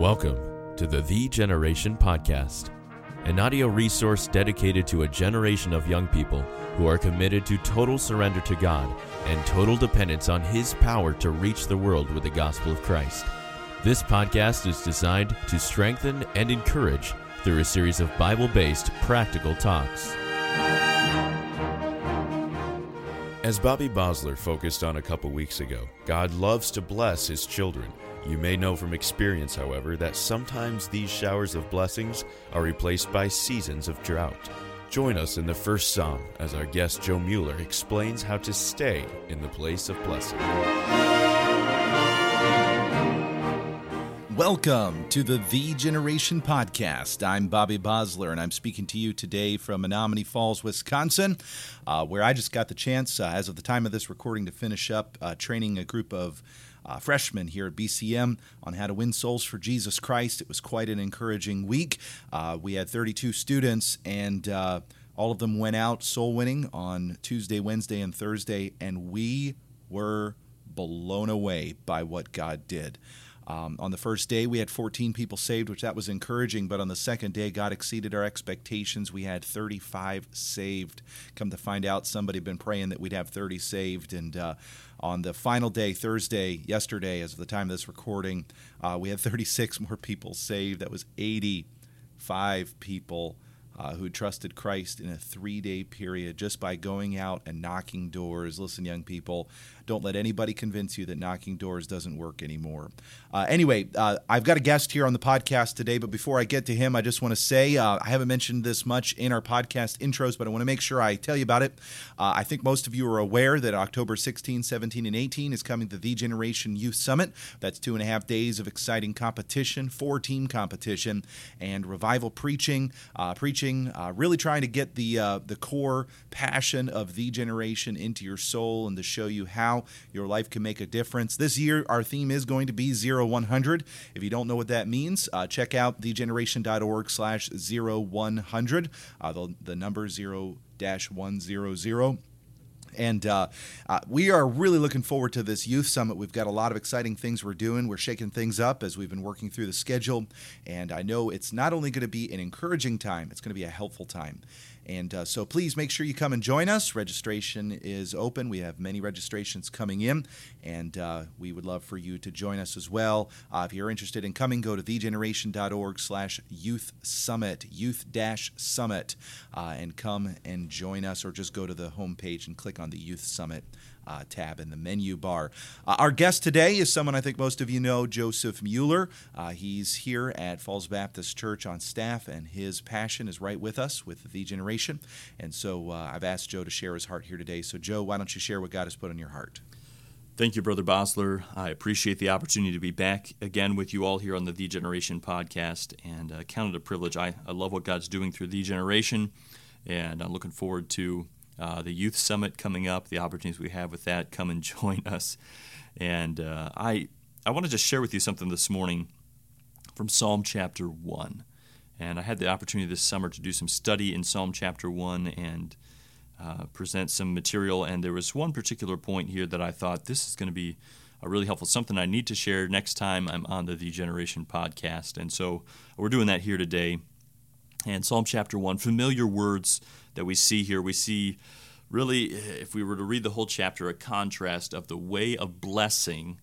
Welcome to the Thee Generation Podcast, an audio resource dedicated to a generation of young people who are committed to total surrender to God and total dependence on His power to reach the world with the gospel of Christ. This podcast is designed to strengthen and encourage through a series of Bible based practical talks. As Bobby Bosler focused on a couple weeks ago, God loves to bless His children. You may know from experience, however, that sometimes these showers of blessings are replaced by seasons of drought. Join us in the first psalm as our guest Joe Mueller explains how to stay in the place of blessing. Welcome to the Thee Generation Podcast. I'm Bobby Bosler, and I'm speaking to you today from Menomonee Falls, Wisconsin, uh, where I just got the chance, uh, as of the time of this recording, to finish up uh, training a group of uh, freshmen here at BCM on how to win souls for Jesus Christ. It was quite an encouraging week. Uh, we had 32 students, and uh, all of them went out soul winning on Tuesday, Wednesday, and Thursday, and we were blown away by what God did. Um, on the first day, we had 14 people saved, which that was encouraging. But on the second day, God exceeded our expectations. We had 35 saved. Come to find out, somebody had been praying that we'd have 30 saved. And uh, on the final day, Thursday, yesterday, as of the time of this recording, uh, we had 36 more people saved. That was 85 people. Uh, who trusted Christ in a three day period just by going out and knocking doors. Listen, young people, don't let anybody convince you that knocking doors doesn't work anymore. Uh, anyway, uh, I've got a guest here on the podcast today, but before I get to him, I just want to say uh, I haven't mentioned this much in our podcast intros, but I want to make sure I tell you about it. Uh, I think most of you are aware that October 16, 17, and 18 is coming to the Generation Youth Summit. That's two and a half days of exciting competition, four team competition, and revival preaching. Uh, preaching, uh, really trying to get the the core passion of the generation into your soul and to show you how your life can make a difference. This year, our theme is going to be 0100. If you don't know what that means, uh, check out theegeneration.org slash 0100, uh, the, the number 0 dash 100. And uh, uh, we are really looking forward to this youth summit. We've got a lot of exciting things we're doing. We're shaking things up as we've been working through the schedule. And I know it's not only going to be an encouraging time, it's going to be a helpful time. And uh, so please make sure you come and join us. Registration is open. We have many registrations coming in, and uh, we would love for you to join us as well. Uh, if you're interested in coming, go to theegeneration.org slash youth summit, youth dash summit, uh, and come and join us, or just go to the homepage and click on the youth summit uh, tab in the menu bar. Uh, our guest today is someone I think most of you know, Joseph Mueller. Uh, he's here at Falls Baptist Church on staff, and his passion is right with us with the generation. And so uh, I've asked Joe to share his heart here today. So, Joe, why don't you share what God has put on your heart? Thank you, Brother Bosler. I appreciate the opportunity to be back again with you all here on the Thee Generation podcast and uh, count it a privilege. I, I love what God's doing through Thee Generation, and I'm looking forward to uh, the youth summit coming up, the opportunities we have with that. Come and join us. And uh, I I wanted to share with you something this morning from Psalm chapter one. And I had the opportunity this summer to do some study in Psalm chapter one and uh, present some material. And there was one particular point here that I thought this is going to be a really helpful, something I need to share next time I'm on the Thee Generation podcast. And so we're doing that here today. And Psalm chapter 1, familiar words that we see here. We see really, if we were to read the whole chapter, a contrast of the way of blessing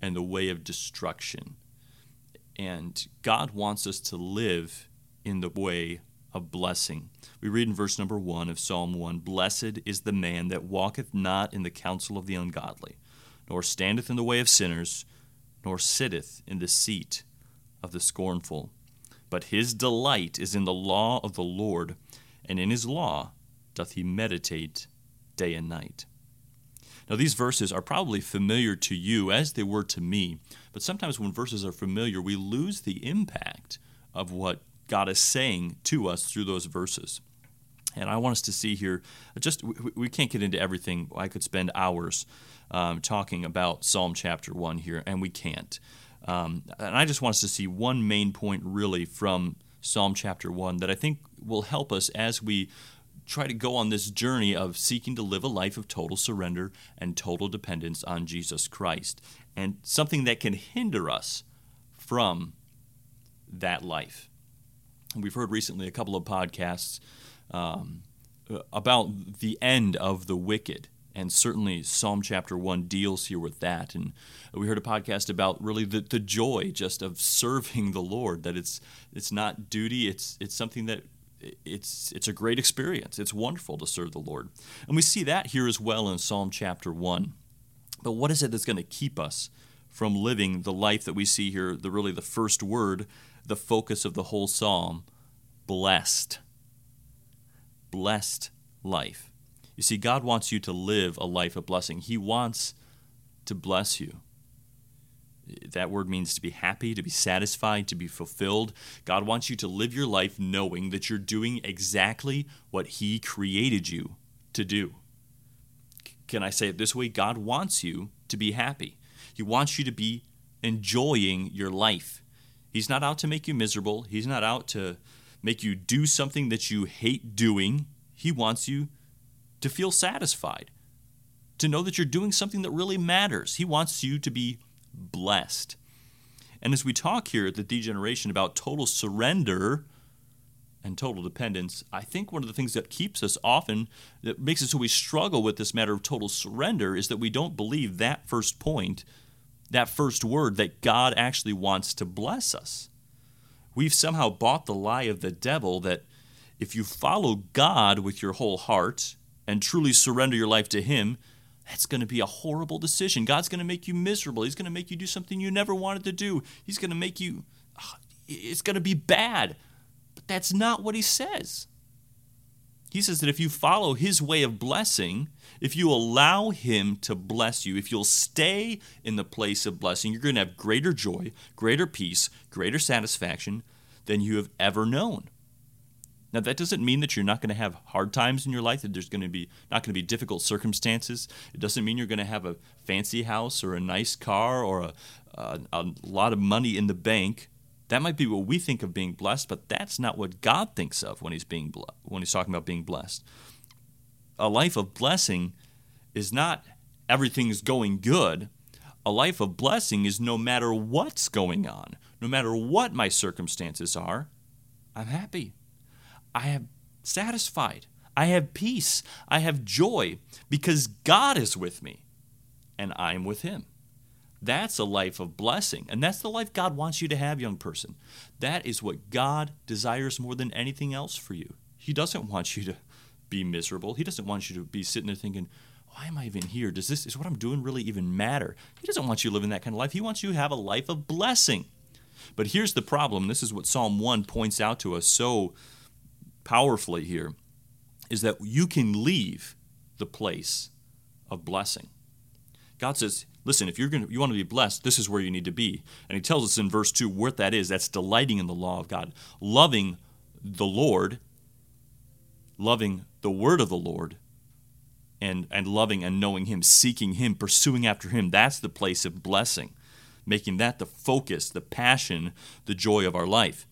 and the way of destruction. And God wants us to live in the way of blessing. We read in verse number 1 of Psalm 1 Blessed is the man that walketh not in the counsel of the ungodly, nor standeth in the way of sinners, nor sitteth in the seat of the scornful but his delight is in the law of the Lord, and in his law doth he meditate day and night. Now, these verses are probably familiar to you as they were to me, but sometimes when verses are familiar, we lose the impact of what God is saying to us through those verses. And I want us to see here, just we can't get into everything. I could spend hours um, talking about Psalm chapter 1 here, and we can't. Um, and I just want us to see one main point really from Psalm chapter 1 that I think will help us as we try to go on this journey of seeking to live a life of total surrender and total dependence on Jesus Christ. And something that can hinder us from that life. We've heard recently a couple of podcasts um, about the end of the wicked. And certainly Psalm chapter 1 deals here with that. And we heard a podcast about really the, the joy just of serving the Lord, that it's it's not duty, it's it's something that it's it's a great experience. It's wonderful to serve the Lord. And we see that here as well in Psalm chapter 1. But what is it that's going to keep us from living the life that we see here, the really the first word, the focus of the whole psalm, blessed. Blessed life. You see, God wants you to live a life of blessing. He wants to bless you. That word means to be happy, to be satisfied, to be fulfilled. God wants you to live your life knowing that you're doing exactly what He created you to do. Can I say it this way? God wants you to be happy. He wants you to be enjoying your life. He's not out to make you miserable. He's not out to make you do something that you hate doing. He wants you to feel satisfied, to know that you're doing something that really matters. He wants you to be blessed. And as we talk here at Thee Generation about total surrender and total dependence, I think one of the things that keeps us often, that makes it so we struggle with this matter of total surrender, is that we don't believe that first point, that first word, that God actually wants to bless us. We've somehow bought the lie of the devil that if you follow God with your whole heart, and truly surrender your life to Him, that's going to be a horrible decision. God's going to make you miserable. He's going to make you do something you never wanted to do. He's going to make you, it's going to be bad. But that's not what He says. He says that if you follow His way of blessing, if you allow Him to bless you, if you'll stay in the place of blessing, you're going to have greater joy, greater peace, greater satisfaction than you have ever known. Now that doesn't mean that you're not going to have hard times in your life, that there's going to be not going to be difficult circumstances. It doesn't mean you're going to have a fancy house or a nice car or a, a, a lot of money in the bank. That might be what we think of being blessed, but that's not what God thinks of when he's being when he's talking about being blessed. A life of blessing is not everything's going good. A life of blessing is no matter what's going on, no matter what my circumstances are, I'm happy. I am satisfied. I have peace. I have joy because God is with me and I'm with Him. That's a life of blessing. And that's the life God wants you to have, young person. That is what God desires more than anything else for you. He doesn't want you to be miserable. He doesn't want you to be sitting there thinking, why am I even here? Does this is what I'm doing really even matter? He doesn't want you living that kind of life. He wants you to have a life of blessing. But here's the problem. This is what Psalm 1 points out to us so powerfully here is that you can leave the place of blessing. God says, listen, if you're going to, you want to be blessed, this is where you need to be. And he tells us in verse 2 what that is. That's delighting in the law of God, loving the Lord, loving the word of the Lord, and, and loving and knowing him, seeking him, pursuing after him. That's the place of blessing, making that the focus, the passion, the joy of our life.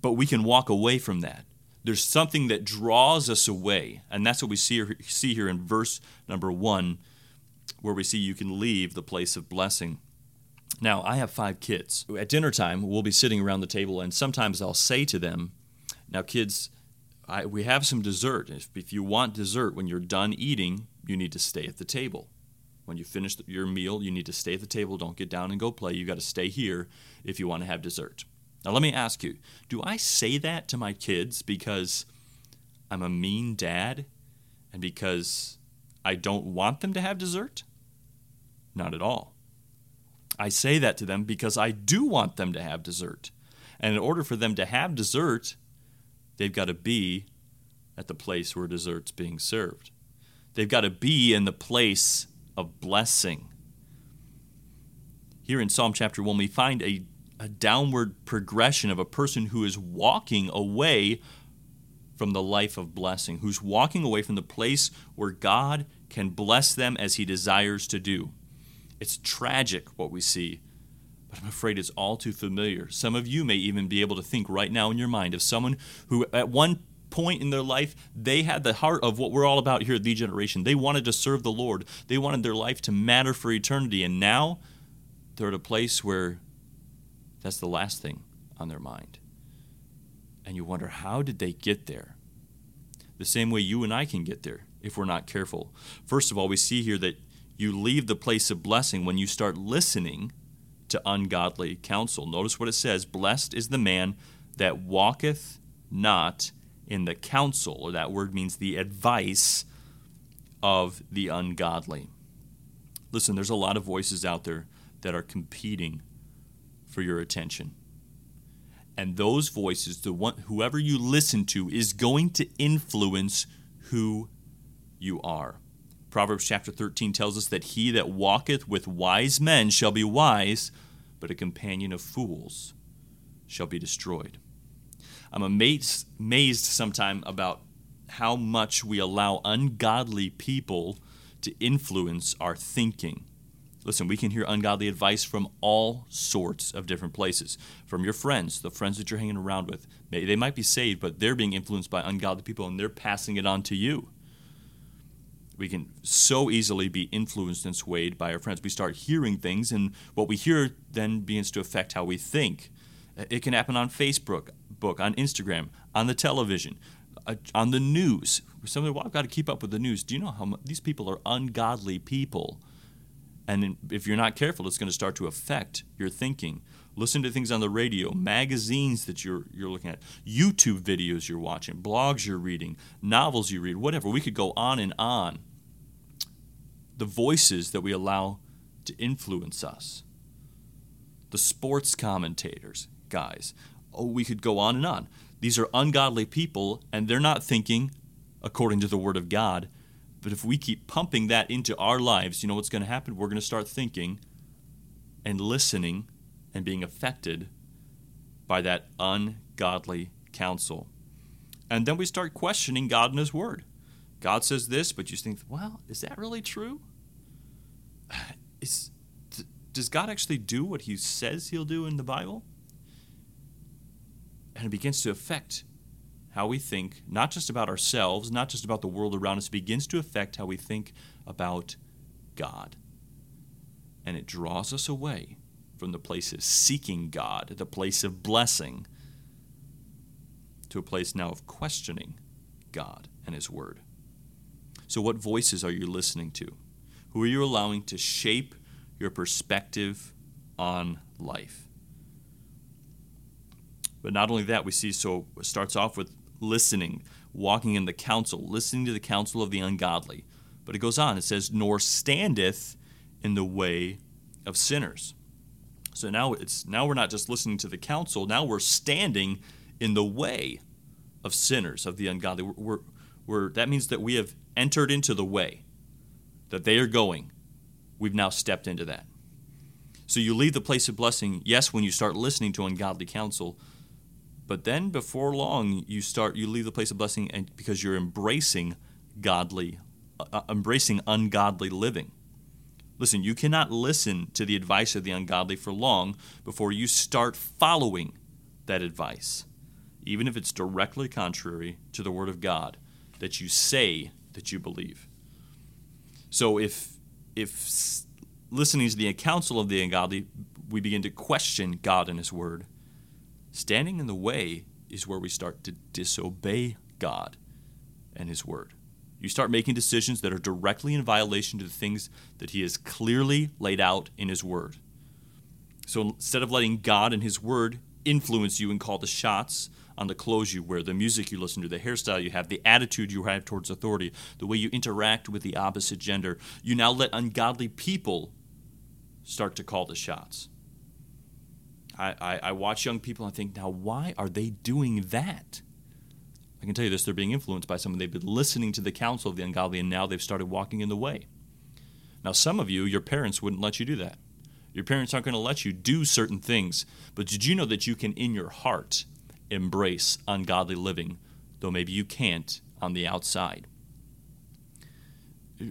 But we can walk away from that there's something that draws us away. And that's what we see, see here in verse number one, where we see you can leave the place of blessing. Now, I have five kids. At dinner time, we'll be sitting around the table, and sometimes I'll say to them, Now, kids, I, we have some dessert. If, if you want dessert, when you're done eating, you need to stay at the table. When you finish your meal, you need to stay at the table. Don't get down and go play. You got to stay here if you want to have dessert. Now, let me ask you do I say that to my kids because I'm a mean dad and because I don't want them to have dessert? Not at all. I say that to them because I do want them to have dessert. And in order for them to have dessert, they've got to be at the place where dessert's being served. They've got to be in the place of blessing. Here in Psalm chapter 1, we find a a downward progression of a person who is walking away from the life of blessing, who's walking away from the place where God can bless them as he desires to do. It's tragic what we see, but I'm afraid it's all too familiar. Some of you may even be able to think right now in your mind of someone who, at one point in their life, they had the heart of what we're all about here at Thee Generation. They wanted to serve the Lord, they wanted their life to matter for eternity, and now they're at a place where that's the last thing on their mind. And you wonder, how did they get there? The same way you and I can get there if we're not careful. First of all, we see here that you leave the place of blessing when you start listening to ungodly counsel. Notice what it says Blessed is the man that walketh not in the counsel, or that word means the advice of the ungodly. Listen, there's a lot of voices out there that are competing for your attention. And those voices, the one whoever you listen to is going to influence who you are. Proverbs chapter 13 tells us that he that walketh with wise men shall be wise, but a companion of fools shall be destroyed. I'm amazed, amazed sometime about how much we allow ungodly people to influence our thinking. Listen, we can hear ungodly advice from all sorts of different places. From your friends, the friends that you're hanging around with. They might be saved, but they're being influenced by ungodly people and they're passing it on to you. We can so easily be influenced and swayed by our friends. We start hearing things, and what we hear then begins to affect how we think. It can happen on Facebook, book, on Instagram, on the television, uh, on the news. Somebody, well, I've got to keep up with the news. Do you know how these people are ungodly people? And if you're not careful, it's going to start to affect your thinking. Listen to things on the radio, magazines that you're you're looking at, YouTube videos you're watching, blogs you're reading, novels you read, whatever. We could go on and on. The voices that we allow to influence us. The sports commentators, guys. Oh, we could go on and on. These are ungodly people, and they're not thinking according to the Word of God. But if we keep pumping that into our lives, you know what's going to happen? We're going to start thinking and listening and being affected by that ungodly counsel. And then we start questioning God and His Word. God says this, but you think, well, is that really true? Is, does God actually do what He says He'll do in the Bible? And it begins to affect how we think, not just about ourselves, not just about the world around us, begins to affect how we think about God. And it draws us away from the place of seeking God, the place of blessing, to a place now of questioning God and His Word. So, what voices are you listening to? Who are you allowing to shape your perspective on life? But not only that, we see so it starts off with listening, walking in the counsel, listening to the counsel of the ungodly. But it goes on, it says, nor standeth in the way of sinners. So now it's now we're not just listening to the counsel, now we're standing in the way of sinners, of the ungodly. We're, we're, we're, that means that we have entered into the way that they are going. We've now stepped into that. So you leave the place of blessing, yes, when you start listening to ungodly counsel, but then before long, you start you leave the place of blessing and because you're embracing godly, uh, uh, embracing ungodly living. Listen, you cannot listen to the advice of the ungodly for long before you start following that advice, even if it's directly contrary to the Word of God that you say that you believe. So if if listening to the counsel of the ungodly, we begin to question God and His Word, Standing in the way is where we start to disobey God and His Word. You start making decisions that are directly in violation to the things that He has clearly laid out in His Word. So instead of letting God and His Word influence you and call the shots on the clothes you wear, the music you listen to, the hairstyle you have, the attitude you have towards authority, the way you interact with the opposite gender, you now let ungodly people start to call the shots. I, I, watch young people and I think, now why are they doing that? I can tell you this they're being influenced by someone. They've been listening to the counsel of the ungodly, and now they've started walking in the way. Now, some of you, your parents wouldn't let you do that. Your parents aren't going to let you do certain things. But did you know that you can, in your heart, embrace ungodly living, though maybe you can't on the outside?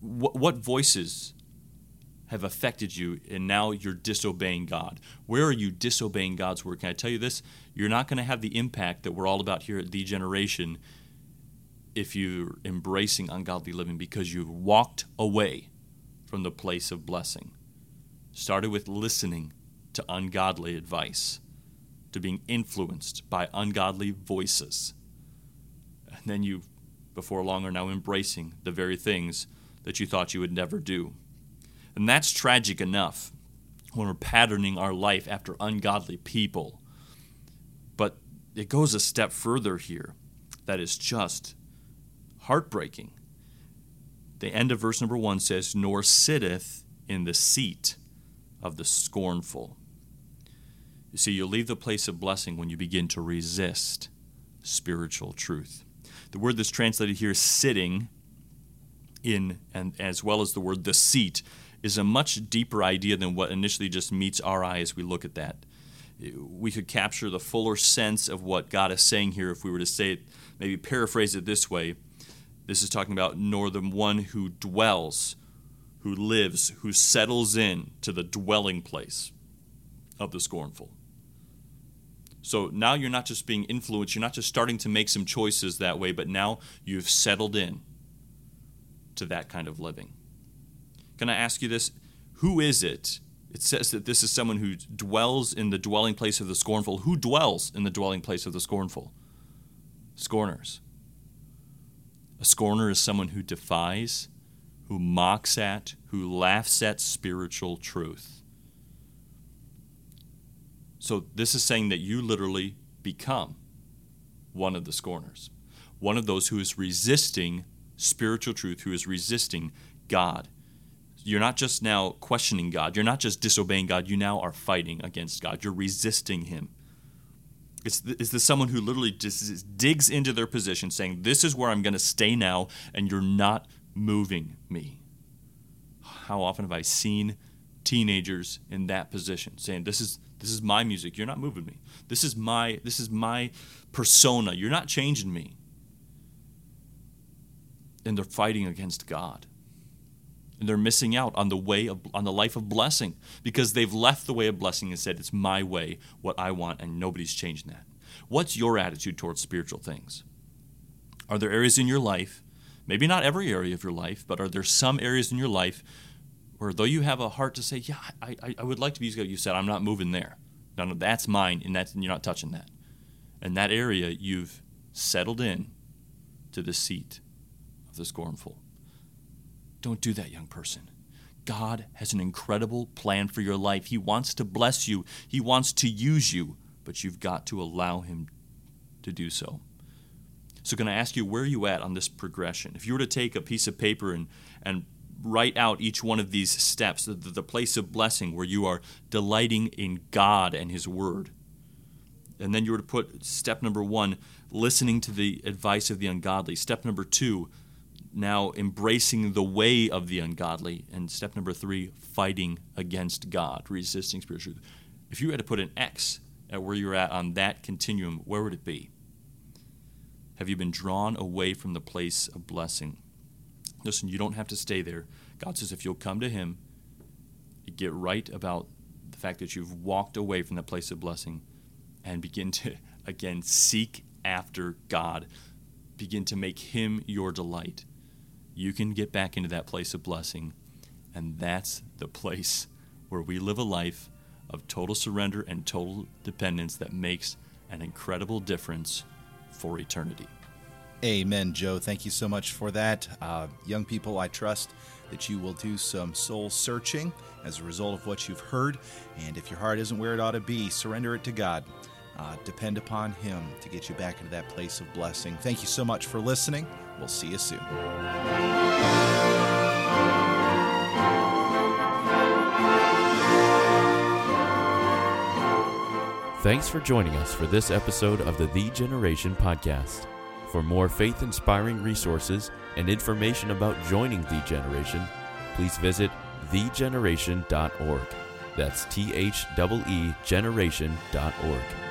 What voices have affected you and now you're disobeying God? Where are you disobeying God's word? Can I tell you this? You're not going to have the impact that we're all about here at Thee Generation if you're embracing ungodly living because you've walked away from the place of blessing. Started with listening to ungodly advice to being influenced by ungodly voices. And then you, before long, are now embracing the very things that you thought you would never do. And that's tragic enough when we're patterning our life after ungodly people. But it goes a step further here that is just heartbreaking. The end of verse number one says, Nor sitteth in the seat of the scornful. You see, you'll leave the place of blessing when you begin to resist spiritual truth. The word that's translated here, sitting, in, and as well as the word the seat, is a much deeper idea than what initially just meets our eye as we look at that. We could capture the fuller sense of what God is saying here if we were to say it, maybe paraphrase it this way. This is talking about nor the one who dwells, who lives, who settles in to the dwelling place of the scornful. So now you're not just being influenced, you're not just starting to make some choices that way, but now you've settled in to that kind of living. Can I ask you this? Who is it? It says that this is someone who dwells in the dwelling place of the scornful. Who dwells in the dwelling place of the scornful? Scorners. A scorner is someone who defies, who mocks at, who laughs at spiritual truth. So, this is saying that you literally become one of the scorners, one of those who is resisting spiritual truth, who is resisting God. You're not just now questioning God, you're not just disobeying God, you now are fighting against God. You're resisting Him. It's, it's the someone who literally just digs into their position, saying, This is where I'm going to stay now, and you're not moving me. How often have I seen teenagers in that position saying, This is this is my music, you're not moving me. This is my this is my persona, you're not changing me and they're fighting against God. And they're missing out on the way of on the life of blessing because they've left the way of blessing and said it's my way, what I want, and nobody's changing that. What's your attitude towards spiritual things? Are there areas in your life, maybe not every area of your life, but are there some areas in your life where though you have a heart to say, yeah, I, I, I would like to be you said, I'm not moving there. No, no, that's mine, and that's and you're not touching that. And that area you've settled in to the seat of the scornful. Don't do that, young person. God has an incredible plan for your life. He wants to bless you, He wants to use you, but you've got to allow Him to do so. So, can I ask you, where are you at on this progression? If you were to take a piece of paper and, and write out each one of these steps, the, the place of blessing where you are delighting in God and His Word, and then you were to put step number one, listening to the advice of the ungodly. Step number two, now embracing the way of the ungodly. And step number three, fighting against God, resisting spiritual truth. If you had to put an X at where you're at on that continuum, where would it be? Have you been drawn away from the place of blessing? Listen, you don't have to stay there. God says if you'll come to Him, get right about the fact that you've walked away from the place of blessing and begin to, again, seek after God. Begin to make Him your delight you can get back into that place of blessing. And that's the place where we live a life of total surrender and total dependence that makes an incredible difference for eternity. Amen, Joe. Thank you so much for that. Uh, young people, I trust that you will do some soul searching as a result of what you've heard. And if your heart isn't where it ought to be, surrender it to God. Uh, depend upon Him to get you back into that place of blessing. Thank you so much for listening. We'll see you soon. Thanks for joining us for this episode of the Thee Generation Podcast. For more faith inspiring resources and information about joining Thee Generation, please visit theegeneration.org. That's T H E E generation.org.